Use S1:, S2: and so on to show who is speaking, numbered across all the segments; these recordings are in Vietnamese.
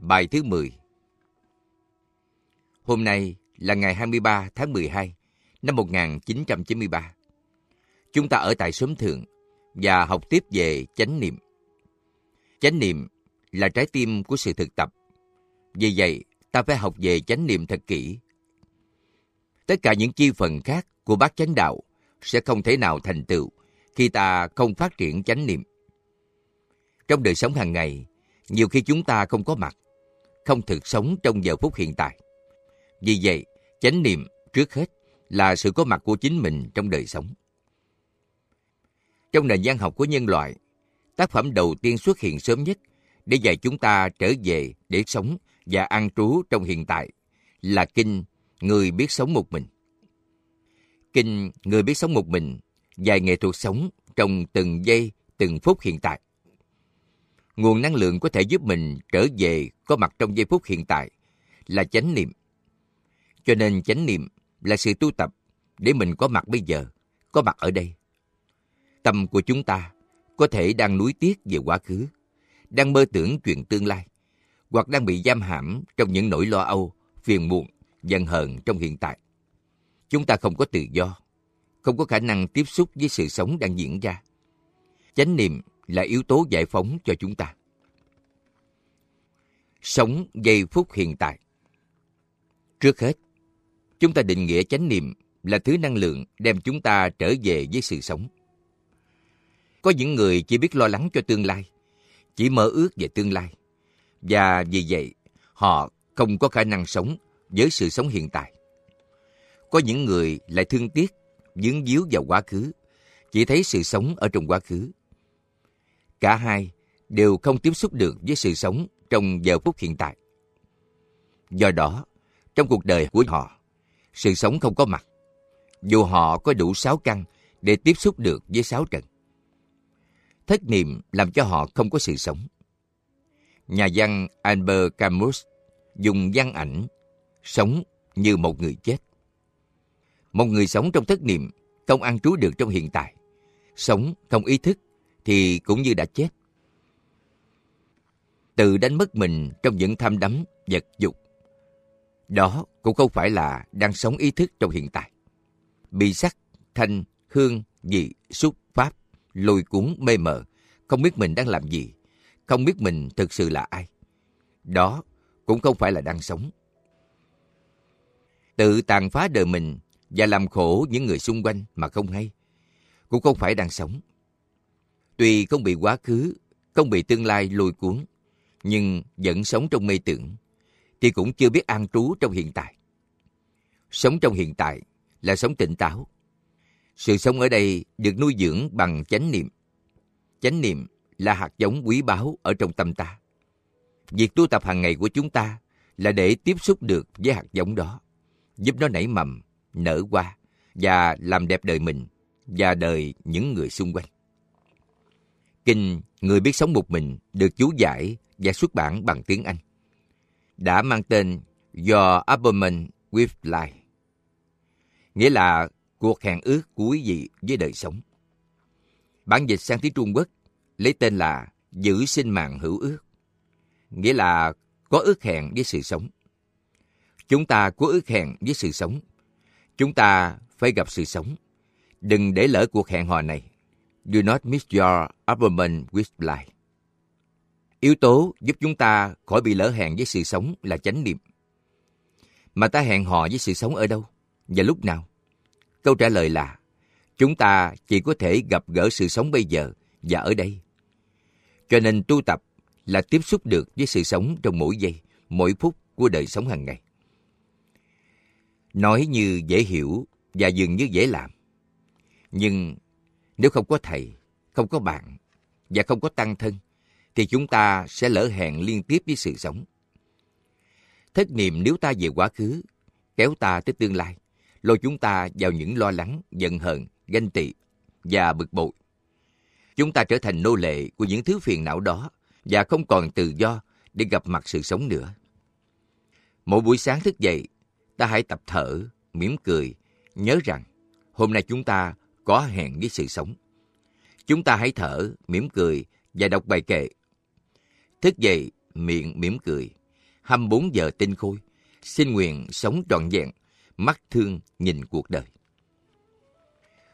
S1: Bài thứ 10 Hôm nay là ngày 23 tháng 12 năm 1993. Chúng ta ở tại xóm thượng và học tiếp về chánh niệm. Chánh niệm là trái tim của sự thực tập. Vì vậy, ta phải học về chánh niệm thật kỹ. Tất cả những chi phần khác của bát chánh đạo sẽ không thể nào thành tựu khi ta không phát triển chánh niệm. Trong đời sống hàng ngày, nhiều khi chúng ta không có mặt, không thực sống trong giờ phút hiện tại. Vì vậy, chánh niệm trước hết là sự có mặt của chính mình trong đời sống. Trong nền văn học của nhân loại, tác phẩm đầu tiên xuất hiện sớm nhất để dạy chúng ta trở về để sống và an trú trong hiện tại là kinh Người biết sống một mình. Kinh Người biết sống một mình dạy nghệ thuật sống trong từng giây, từng phút hiện tại. Nguồn năng lượng có thể giúp mình trở về có mặt trong giây phút hiện tại là chánh niệm. Cho nên chánh niệm là sự tu tập để mình có mặt bây giờ, có mặt ở đây. Tâm của chúng ta có thể đang nuối tiếc về quá khứ, đang mơ tưởng chuyện tương lai, hoặc đang bị giam hãm trong những nỗi lo âu, phiền muộn, giận hờn trong hiện tại. Chúng ta không có tự do, không có khả năng tiếp xúc với sự sống đang diễn ra. Chánh niệm là yếu tố giải phóng cho chúng ta. Sống giây phút hiện tại Trước hết, chúng ta định nghĩa chánh niệm là thứ năng lượng đem chúng ta trở về với sự sống. Có những người chỉ biết lo lắng cho tương lai, chỉ mơ ước về tương lai. Và vì vậy, họ không có khả năng sống với sự sống hiện tại. Có những người lại thương tiếc, dướng díu vào quá khứ, chỉ thấy sự sống ở trong quá khứ. Cả hai đều không tiếp xúc được với sự sống trong giờ phút hiện tại. Do đó, trong cuộc đời của họ, sự sống không có mặt, dù họ có đủ sáu căn để tiếp xúc được với sáu trần. Thất niệm làm cho họ không có sự sống. Nhà văn Albert Camus dùng văn ảnh sống như một người chết. Một người sống trong thất niệm không ăn trú được trong hiện tại. Sống không ý thức thì cũng như đã chết. Tự đánh mất mình trong những tham đắm, vật dục. Đó cũng không phải là đang sống ý thức trong hiện tại. Bị sắc, thanh, hương, vị, xúc, pháp, lôi cuốn mê mờ, không biết mình đang làm gì, không biết mình thực sự là ai. Đó cũng không phải là đang sống. Tự tàn phá đời mình và làm khổ những người xung quanh mà không hay, cũng không phải đang sống. Tuy không bị quá khứ, không bị tương lai lôi cuốn, nhưng vẫn sống trong mê tưởng, thì cũng chưa biết an trú trong hiện tại. Sống trong hiện tại là sống tỉnh táo. Sự sống ở đây được nuôi dưỡng bằng chánh niệm. Chánh niệm là hạt giống quý báu ở trong tâm ta. Việc tu tập hàng ngày của chúng ta là để tiếp xúc được với hạt giống đó, giúp nó nảy mầm, nở hoa và làm đẹp đời mình và đời những người xung quanh. Kinh, Người biết sống một mình, được chú giải và xuất bản bằng tiếng Anh. Đã mang tên Your Appointment with Life. Nghĩa là cuộc hẹn ước của quý vị với đời sống. Bản dịch sang tiếng Trung Quốc lấy tên là Giữ sinh mạng hữu ước. Nghĩa là có ước hẹn với sự sống. Chúng ta có ước hẹn với sự sống. Chúng ta phải gặp sự sống. Đừng để lỡ cuộc hẹn hò này. Do not miss your appointment with life. Yếu tố giúp chúng ta khỏi bị lỡ hẹn với sự sống là chánh niệm. Mà ta hẹn hò với sự sống ở đâu? Và lúc nào? Câu trả lời là chúng ta chỉ có thể gặp gỡ sự sống bây giờ và ở đây. Cho nên tu tập là tiếp xúc được với sự sống trong mỗi giây, mỗi phút của đời sống hàng ngày. Nói như dễ hiểu và dường như dễ làm. Nhưng nếu không có thầy, không có bạn và không có tăng thân, thì chúng ta sẽ lỡ hẹn liên tiếp với sự sống. Thất niệm nếu ta về quá khứ, kéo ta tới tương lai, lôi chúng ta vào những lo lắng, giận hờn, ganh tị và bực bội. Chúng ta trở thành nô lệ của những thứ phiền não đó và không còn tự do để gặp mặt sự sống nữa. Mỗi buổi sáng thức dậy, ta hãy tập thở, mỉm cười, nhớ rằng hôm nay chúng ta có hẹn với sự sống. Chúng ta hãy thở, mỉm cười và đọc bài kệ. Thức dậy, miệng mỉm cười 24 giờ tinh khôi, xin nguyện sống trọn vẹn, mắt thương nhìn cuộc đời.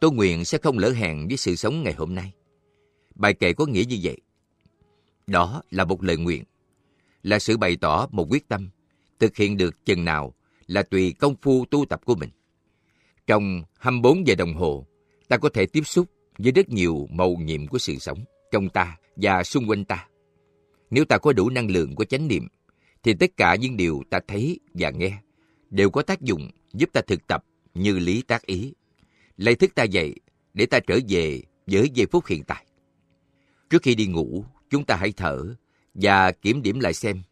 S1: Tôi nguyện sẽ không lỡ hẹn với sự sống ngày hôm nay. Bài kệ có nghĩa như vậy. Đó là một lời nguyện, là sự bày tỏ một quyết tâm, thực hiện được chừng nào là tùy công phu tu tập của mình. Trong 24 giờ đồng hồ, ta có thể tiếp xúc với rất nhiều màu nhiệm của sự sống trong ta và xung quanh ta. Nếu ta có đủ năng lượng của chánh niệm, thì tất cả những điều ta thấy và nghe đều có tác dụng giúp ta thực tập như lý tác ý. Lấy thức ta dậy để ta trở về với giây phút hiện tại. Trước khi đi ngủ, chúng ta hãy thở và kiểm điểm lại xem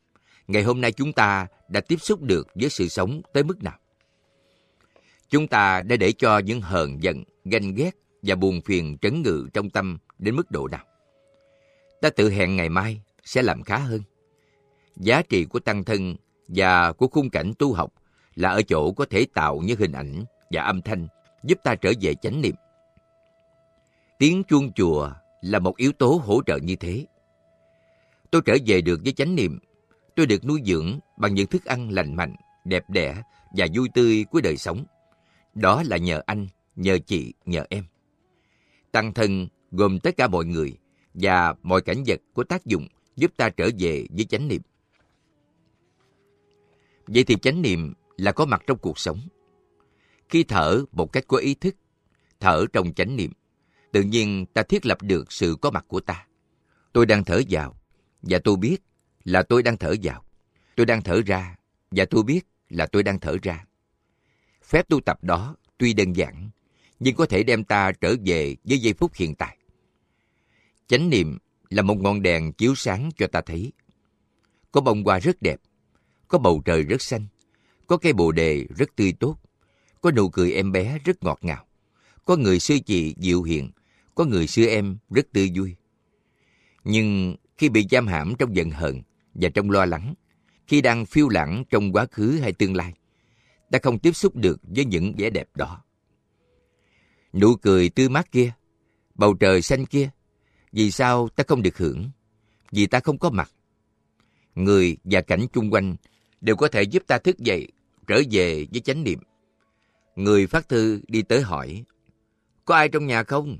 S1: ngày hôm nay chúng ta đã tiếp xúc được với sự sống tới mức nào. Chúng ta đã để cho những hờn giận, ganh ghét và buồn phiền trấn ngự trong tâm đến mức độ nào. Ta tự hẹn ngày mai sẽ làm khá hơn. Giá trị của tăng thân và của khung cảnh tu học là ở chỗ có thể tạo những hình ảnh và âm thanh giúp ta trở về chánh niệm. Tiếng chuông chùa là một yếu tố hỗ trợ như thế. Tôi trở về được với chánh niệm. Tôi được nuôi dưỡng bằng những thức ăn lành mạnh, đẹp đẽ và vui tươi của đời sống. Đó là nhờ anh, nhờ chị, nhờ em. Tăng thân gồm tất cả mọi người và mọi cảnh vật có tác dụng giúp ta trở về với chánh niệm. Vậy thì chánh niệm là có mặt trong cuộc sống. Khi thở một cách có ý thức, thở trong chánh niệm, tự nhiên ta thiết lập được sự có mặt của ta. Tôi đang thở vào, và tôi biết là tôi đang thở vào. Tôi đang thở ra, và tôi biết là tôi đang thở ra. Phép tu tập đó tuy đơn giản, nhưng có thể đem ta trở về với giây phút hiện tại. Chánh niệm là một ngọn đèn chiếu sáng cho ta thấy. Có bông hoa rất đẹp, có bầu trời rất xanh, có cây bồ đề rất tươi tốt, có nụ cười em bé rất ngọt ngào, có người sư chị dịu hiền, có người sư em rất tươi vui. Nhưng khi bị giam hãm trong giận hờn và trong lo lắng, khi đang phiêu lãng trong quá khứ hay tương lai, ta không tiếp xúc được với những vẻ đẹp đó. Nụ cười tươi mát kia, bầu trời xanh kia, vì sao ta không được hưởng? Vì ta không có mặt. Người và cảnh chung quanh đều có thể giúp ta thức dậy, trở về với chánh niệm. Người phát thư đi tới hỏi, có ai trong nhà không?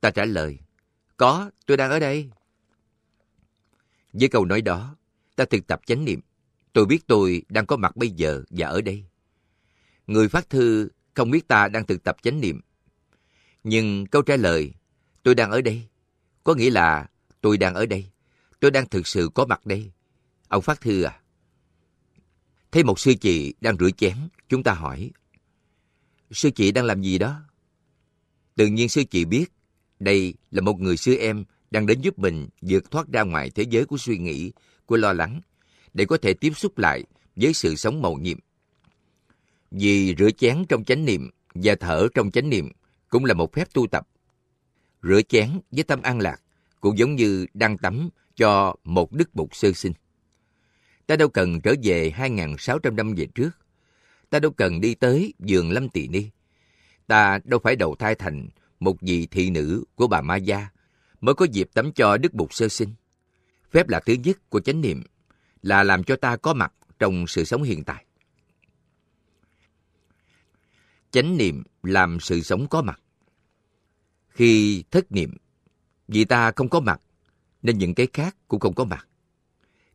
S1: Ta trả lời, có, tôi đang ở đây. Với câu nói đó, ta thực tập chánh niệm. Tôi biết tôi đang có mặt bây giờ và ở đây. Người phát thư không biết ta đang thực tập chánh niệm. Nhưng câu trả lời, tôi đang ở đây, có nghĩa là tôi đang ở đây. Tôi đang thực sự có mặt đây. Ông phát thư à? Thấy một sư chị đang rửa chén, chúng ta hỏi. Sư chị đang làm gì đó? Tự nhiên sư chị biết, đây là một người sư em đang đến giúp mình vượt thoát ra ngoài thế giới của suy nghĩ, của lo lắng, để có thể tiếp xúc lại với sự sống màu nhiệm. Vì rửa chén trong chánh niệm và thở trong chánh niệm cũng là một phép tu tập. Rửa chén với tâm an lạc cũng giống như đang tắm cho một đức bục sơ sinh. Ta đâu cần trở về 2.600 năm về trước. Ta đâu cần đi tới giường Lâm Tỳ Ni. Ta đâu phải đầu thai thành một vị thị nữ của bà Ma Gia mới có dịp tắm cho đức bục sơ sinh. Phép là thứ nhất của chánh niệm là làm cho ta có mặt trong sự sống hiện tại. Chánh niệm làm sự sống có mặt. Khi thất niệm, vì ta không có mặt, nên những cái khác cũng không có mặt.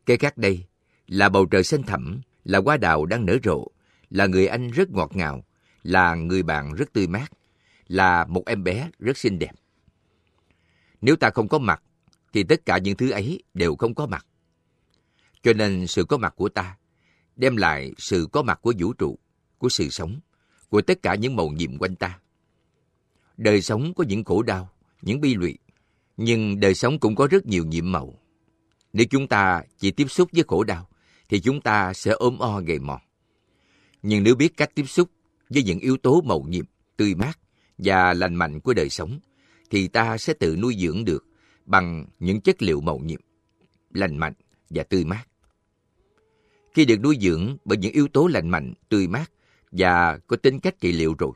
S1: Cái khác đây là bầu trời xanh thẳm, là hoa đào đang nở rộ, là người anh rất ngọt ngào, là người bạn rất tươi mát, là một em bé rất xinh đẹp. Nếu ta không có mặt, thì tất cả những thứ ấy đều không có mặt. Cho nên sự có mặt của ta đem lại sự có mặt của vũ trụ, của sự sống, của tất cả những màu nhiệm quanh ta. Đời sống có những khổ đau, những bi lụy, nhưng đời sống cũng có rất nhiều nhiệm màu. Nếu chúng ta chỉ tiếp xúc với khổ đau, thì chúng ta sẽ ốm o gầy mòn. Nhưng nếu biết cách tiếp xúc với những yếu tố màu nhiệm, tươi mát và lành mạnh của đời sống, thì ta sẽ tự nuôi dưỡng được bằng những chất liệu màu nhiệm, lành mạnh và tươi mát. Khi được nuôi dưỡng bởi những yếu tố lành mạnh, tươi mát và có tính cách trị liệu rồi,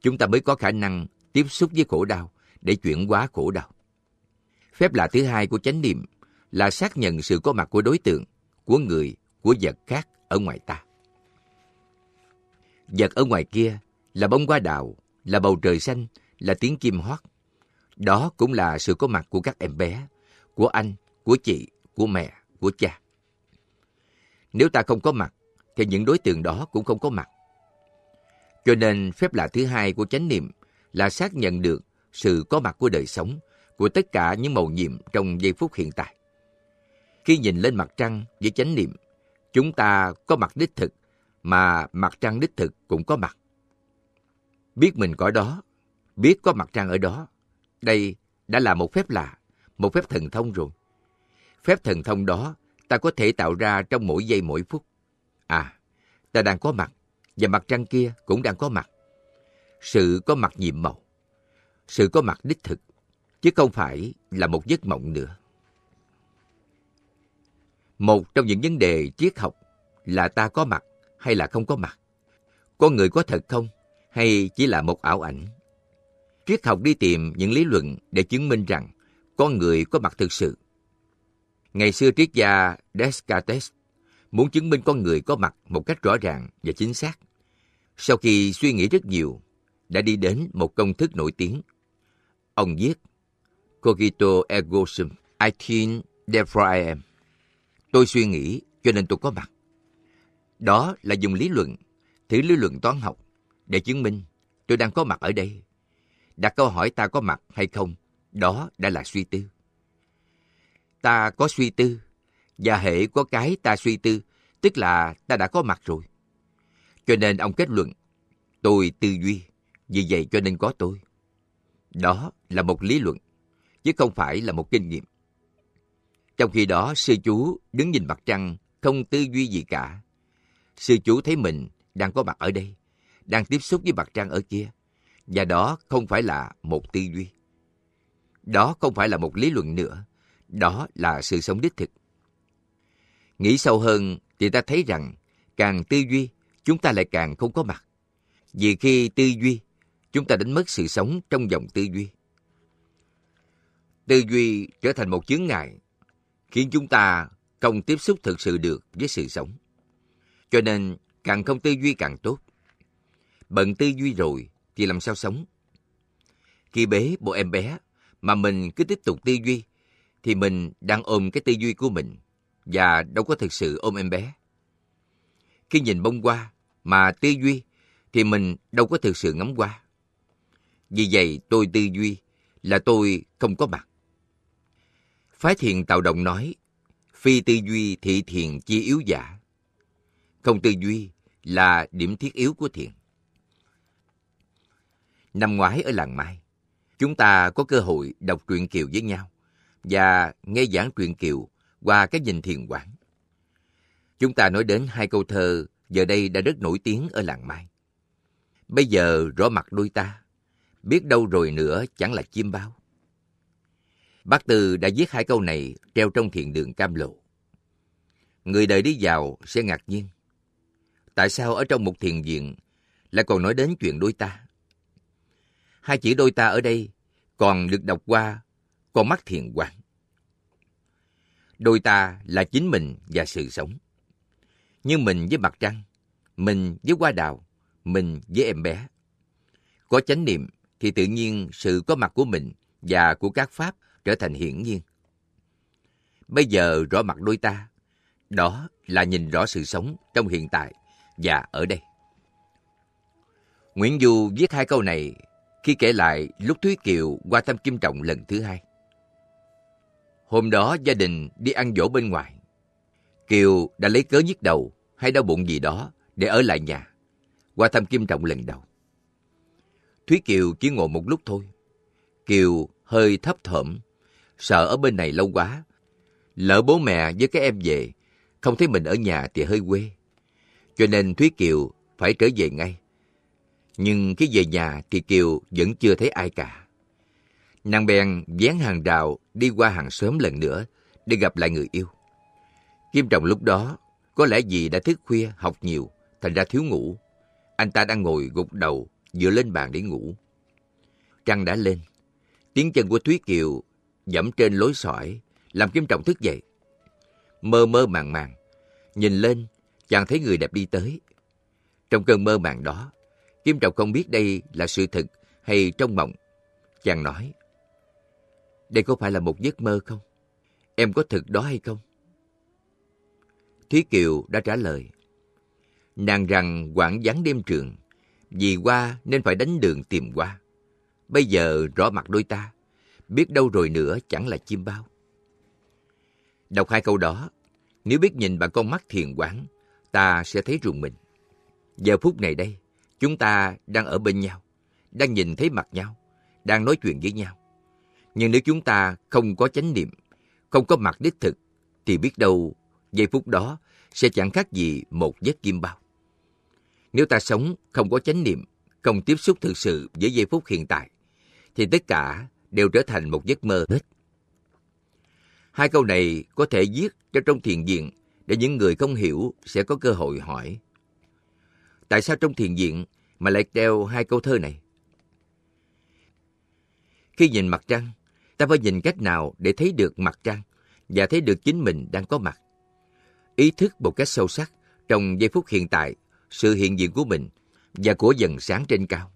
S1: chúng ta mới có khả năng tiếp xúc với khổ đau để chuyển hóa khổ đau. Phép lạ thứ hai của chánh niệm là xác nhận sự có mặt của đối tượng, của người, của vật khác ở ngoài ta. Vật ở ngoài kia là bông hoa đào, là bầu trời xanh, là tiếng chim hót. Đó cũng là sự có mặt của các em bé, của anh, của chị, của mẹ, của cha. Nếu ta không có mặt, thì những đối tượng đó cũng không có mặt. Cho nên phép lạ thứ hai của chánh niệm là xác nhận được sự có mặt của đời sống, của tất cả những màu nhiệm trong giây phút hiện tại. Khi nhìn lên mặt trăng với chánh niệm, chúng ta có mặt đích thực, mà mặt trăng đích thực cũng có mặt. Biết mình có đó, biết có mặt trăng ở đó, đây đã là một phép lạ, một phép thần thông rồi. Phép thần thông đó ta có thể tạo ra trong mỗi giây mỗi phút. À, ta đang có mặt, và mặt trăng kia cũng đang có mặt. Sự có mặt nhiệm màu, sự có mặt đích thực, chứ không phải là một giấc mộng nữa. Một trong những vấn đề triết học là ta có mặt hay là không có mặt. Con người có thật không hay chỉ là một ảo ảnh? Triết học đi tìm những lý luận để chứng minh rằng con người có mặt thực sự. Ngày xưa triết gia Descartes muốn chứng minh con người có mặt một cách rõ ràng và chính xác. Sau khi suy nghĩ rất nhiều, đã đi đến một công thức nổi tiếng. Ông viết, Cogito ergo sum, I think therefore I am. Tôi suy nghĩ cho nên tôi có mặt. Đó là dùng lý luận, thử lý luận toán học để chứng minh tôi đang có mặt ở đây. Đặt câu hỏi ta có mặt hay không, đó đã là suy tư. Ta có suy tư, và hệ có cái ta suy tư, tức là ta đã có mặt rồi. Cho nên ông kết luận, tôi tư duy, vì vậy cho nên có tôi. Đó là một lý luận, chứ không phải là một kinh nghiệm. Trong khi đó, sư chú đứng nhìn mặt trăng, không tư duy gì cả. Sư chú thấy mình đang có mặt ở đây, đang tiếp xúc với mặt trăng ở kia. Và đó không phải là một tư duy. Đó không phải là một lý luận nữa. Đó là sự sống đích thực. Nghĩ sâu hơn thì ta thấy rằng càng tư duy, chúng ta lại càng không có mặt. Vì khi tư duy, chúng ta đánh mất sự sống trong dòng tư duy. Tư duy trở thành một chướng ngại, khiến chúng ta không tiếp xúc thực sự được với sự sống. Cho nên, càng không tư duy càng tốt. Bận tư duy rồi, thì làm sao sống? Khi bế bộ em bé, mà mình cứ tiếp tục tư duy, thì mình đang ôm cái tư duy của mình, và đâu có thực sự ôm em bé. Khi nhìn bông hoa, mà tư duy, thì mình đâu có thực sự ngắm hoa. Vì vậy tôi tư duy là tôi không có mặt. Phái thiền Tạo Động nói, phi tư duy thị thiền chi yếu giả. Không tư duy là điểm thiết yếu của thiền. Năm ngoái ở làng Mai, chúng ta có cơ hội đọc truyện Kiều với nhau và nghe giảng truyện Kiều qua cái nhìn thiền quán. Chúng ta nói đến hai câu thơ giờ đây đã rất nổi tiếng ở làng Mai. Bây giờ rõ mặt đôi ta, biết đâu rồi nữa chẳng là chim bao. Bác Tư đã viết hai câu này treo trong thiền đường Cam Lộ. Người đời đi vào sẽ ngạc nhiên. Tại sao ở trong một thiền viện lại còn nói đến chuyện đôi ta? Hai chữ đôi ta ở đây còn được đọc qua con mắt thiền quang. Đôi ta là chính mình và sự sống. Như mình với mặt trăng, mình với hoa đào, mình với em bé. Có chánh niệm thì tự nhiên sự có mặt của mình và của các pháp trở thành hiển nhiên. Bây giờ rõ mặt đôi ta, đó là nhìn rõ sự sống trong hiện tại và ở đây. Nguyễn Du viết hai câu này khi kể lại lúc Thúy Kiều qua thăm Kim Trọng lần thứ hai. Hôm đó gia đình đi ăn dỗ bên ngoài. Kiều đã lấy cớ nhức đầu hay đau bụng gì đó để ở lại nhà, qua thăm Kim Trọng lần đầu. Thúy Kiều chỉ ngồi một lúc thôi. Kiều hơi thấp thởm, sợ ở bên này lâu quá. Lỡ bố mẹ với các em về, không thấy mình ở nhà thì hơi quê. Cho nên Thúy Kiều phải trở về ngay. Nhưng khi về nhà thì Kiều vẫn chưa thấy ai cả. Nàng bèn dán hàng rào đi qua hàng xóm lần nữa để gặp lại người yêu. Kim Trọng lúc đó có lẽ vì đã thức khuya học nhiều thành ra thiếu ngủ. Anh ta đang ngồi gục đầu dựa lên bàn để ngủ. Trăng đã lên. Tiếng chân của Thúy Kiều dẫm trên lối sỏi làm Kim Trọng thức dậy. Mơ mơ màng màng, Nhìn lên, chàng thấy người đẹp đi tới. Trong cơn mơ màng đó, Kim Trọng không biết đây là sự thật hay trong mộng. Chàng nói, đây có phải là một giấc mơ không? Em có thực đó hay không? Thúy Kiều đã trả lời, nàng rằng quảng vắng đêm trường, vì qua nên phải đánh đường tìm qua. Bây giờ rõ mặt đôi ta, biết đâu rồi nữa chẳng là chim bao. Đọc hai câu đó, nếu biết nhìn bằng con mắt thiền quán, ta sẽ thấy rùng mình. Giờ phút này đây, chúng ta đang ở bên nhau, đang nhìn thấy mặt nhau, đang nói chuyện với nhau. Nhưng nếu chúng ta không có chánh niệm, không có mặt đích thực, thì biết đâu giây phút đó sẽ chẳng khác gì một vết kim bao. Nếu ta sống không có chánh niệm, không tiếp xúc thực sự với giây phút hiện tại, thì tất cả đều trở thành một giấc mơ hết. Hai câu này có thể viết cho trong thiền viện để những người không hiểu sẽ có cơ hội hỏi. Tại sao trong thiền viện mà lại treo hai câu thơ này? Khi nhìn mặt trăng, ta phải nhìn cách nào để thấy được mặt trăng và thấy được chính mình đang có mặt. Ý thức một cách sâu sắc trong giây phút hiện tại, sự hiện diện của mình và của dần sáng trên cao.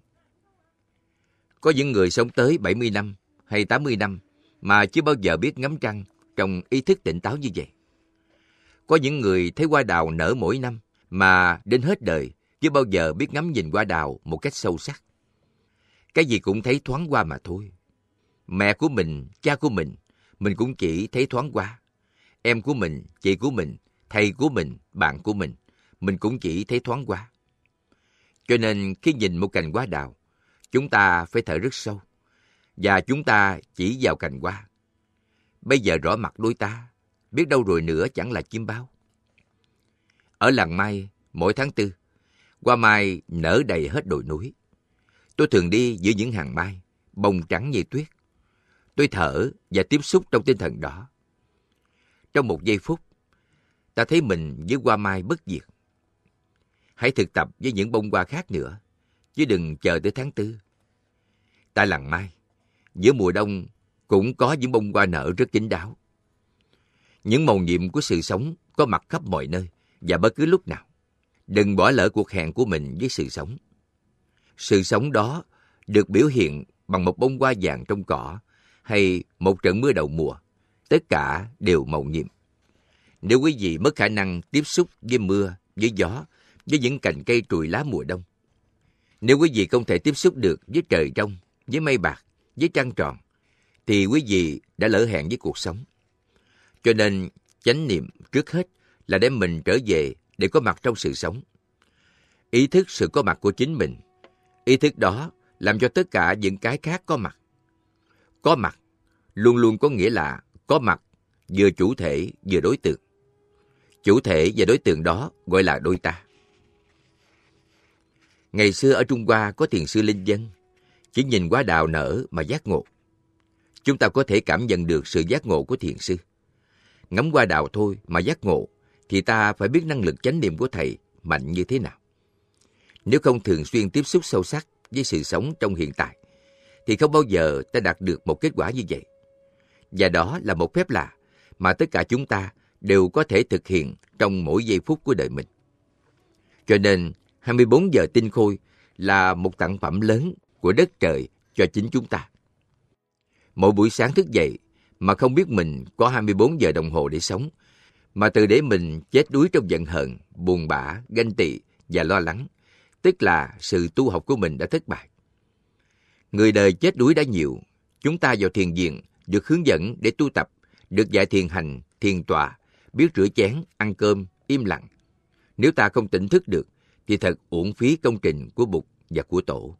S1: Có những người sống tới 70 năm hay 80 năm mà chưa bao giờ biết ngắm trăng trong ý thức tỉnh táo như vậy. Có những người thấy hoa đào nở mỗi năm mà đến hết đời chưa bao giờ biết ngắm nhìn hoa đào một cách sâu sắc. Cái gì cũng thấy thoáng qua mà thôi. Mẹ của mình, cha của mình, mình cũng chỉ thấy thoáng qua. Em của mình, chị của mình, thầy của mình, bạn của mình, mình cũng chỉ thấy thoáng qua. Cho nên khi nhìn một cành hoa đào, chúng ta phải thở rất sâu. Và chúng ta chỉ vào cành hoa. Bây giờ rõ mặt đôi ta, biết đâu rồi nữa chẳng là chim bao. Ở làng Mai, mỗi tháng tư, hoa mai nở đầy hết đồi núi. Tôi thường đi giữa những hàng mai, bông trắng như tuyết. Tôi thở và tiếp xúc trong tinh thần đó. Trong một giây phút, ta thấy mình với hoa mai bất diệt. Hãy thực tập với những bông hoa khác nữa, chứ đừng chờ tới tháng tư. Tại làng mai, giữa mùa đông cũng có những bông hoa nở rất kín đáo. Những màu nhiệm của sự sống có mặt khắp mọi nơi và bất cứ lúc nào. Đừng bỏ lỡ cuộc hẹn của mình với sự sống. Sự sống đó được biểu hiện bằng một bông hoa vàng trong cỏ hay một trận mưa đầu mùa. Tất cả đều màu nhiệm. Nếu quý vị mất khả năng tiếp xúc với mưa, với gió, với những cành cây trùi lá mùa đông, nếu quý vị không thể tiếp xúc được với trời trong, với mây bạc, với trăng tròn, thì quý vị đã lỡ hẹn với cuộc sống. Cho nên, chánh niệm trước hết là đem mình trở về để có mặt trong sự sống. Ý thức sự có mặt của chính mình. Ý thức đó làm cho tất cả những cái khác có mặt. Có mặt luôn luôn có nghĩa là có mặt vừa chủ thể vừa đối tượng. Chủ thể và đối tượng đó gọi là đôi ta. Ngày xưa ở Trung Hoa có thiền sư Linh Dân, chỉ nhìn quá đào nở mà giác ngộ. Chúng ta có thể cảm nhận được sự giác ngộ của thiền sư. Ngắm qua đào thôi mà giác ngộ, thì ta phải biết năng lực chánh niệm của thầy mạnh như thế nào. Nếu không thường xuyên tiếp xúc sâu sắc với sự sống trong hiện tại, thì không bao giờ ta đạt được một kết quả như vậy. Và đó là một phép lạ mà tất cả chúng ta đều có thể thực hiện trong mỗi giây phút của đời mình. Cho nên, 24 giờ tinh khôi là một tặng phẩm lớn của đất trời cho chính chúng ta. Mỗi buổi sáng thức dậy mà không biết mình có 24 giờ đồng hồ để sống, mà từ để mình chết đuối trong giận hờn, buồn bã, ganh tị và lo lắng, tức là sự tu học của mình đã thất bại. Người đời chết đuối đã nhiều, chúng ta vào thiền viện được hướng dẫn để tu tập, được dạy thiền hành, thiền tọa, biết rửa chén, ăn cơm, im lặng. Nếu ta không tỉnh thức được, thì thật uổng phí công trình của Bụt và của Tổ.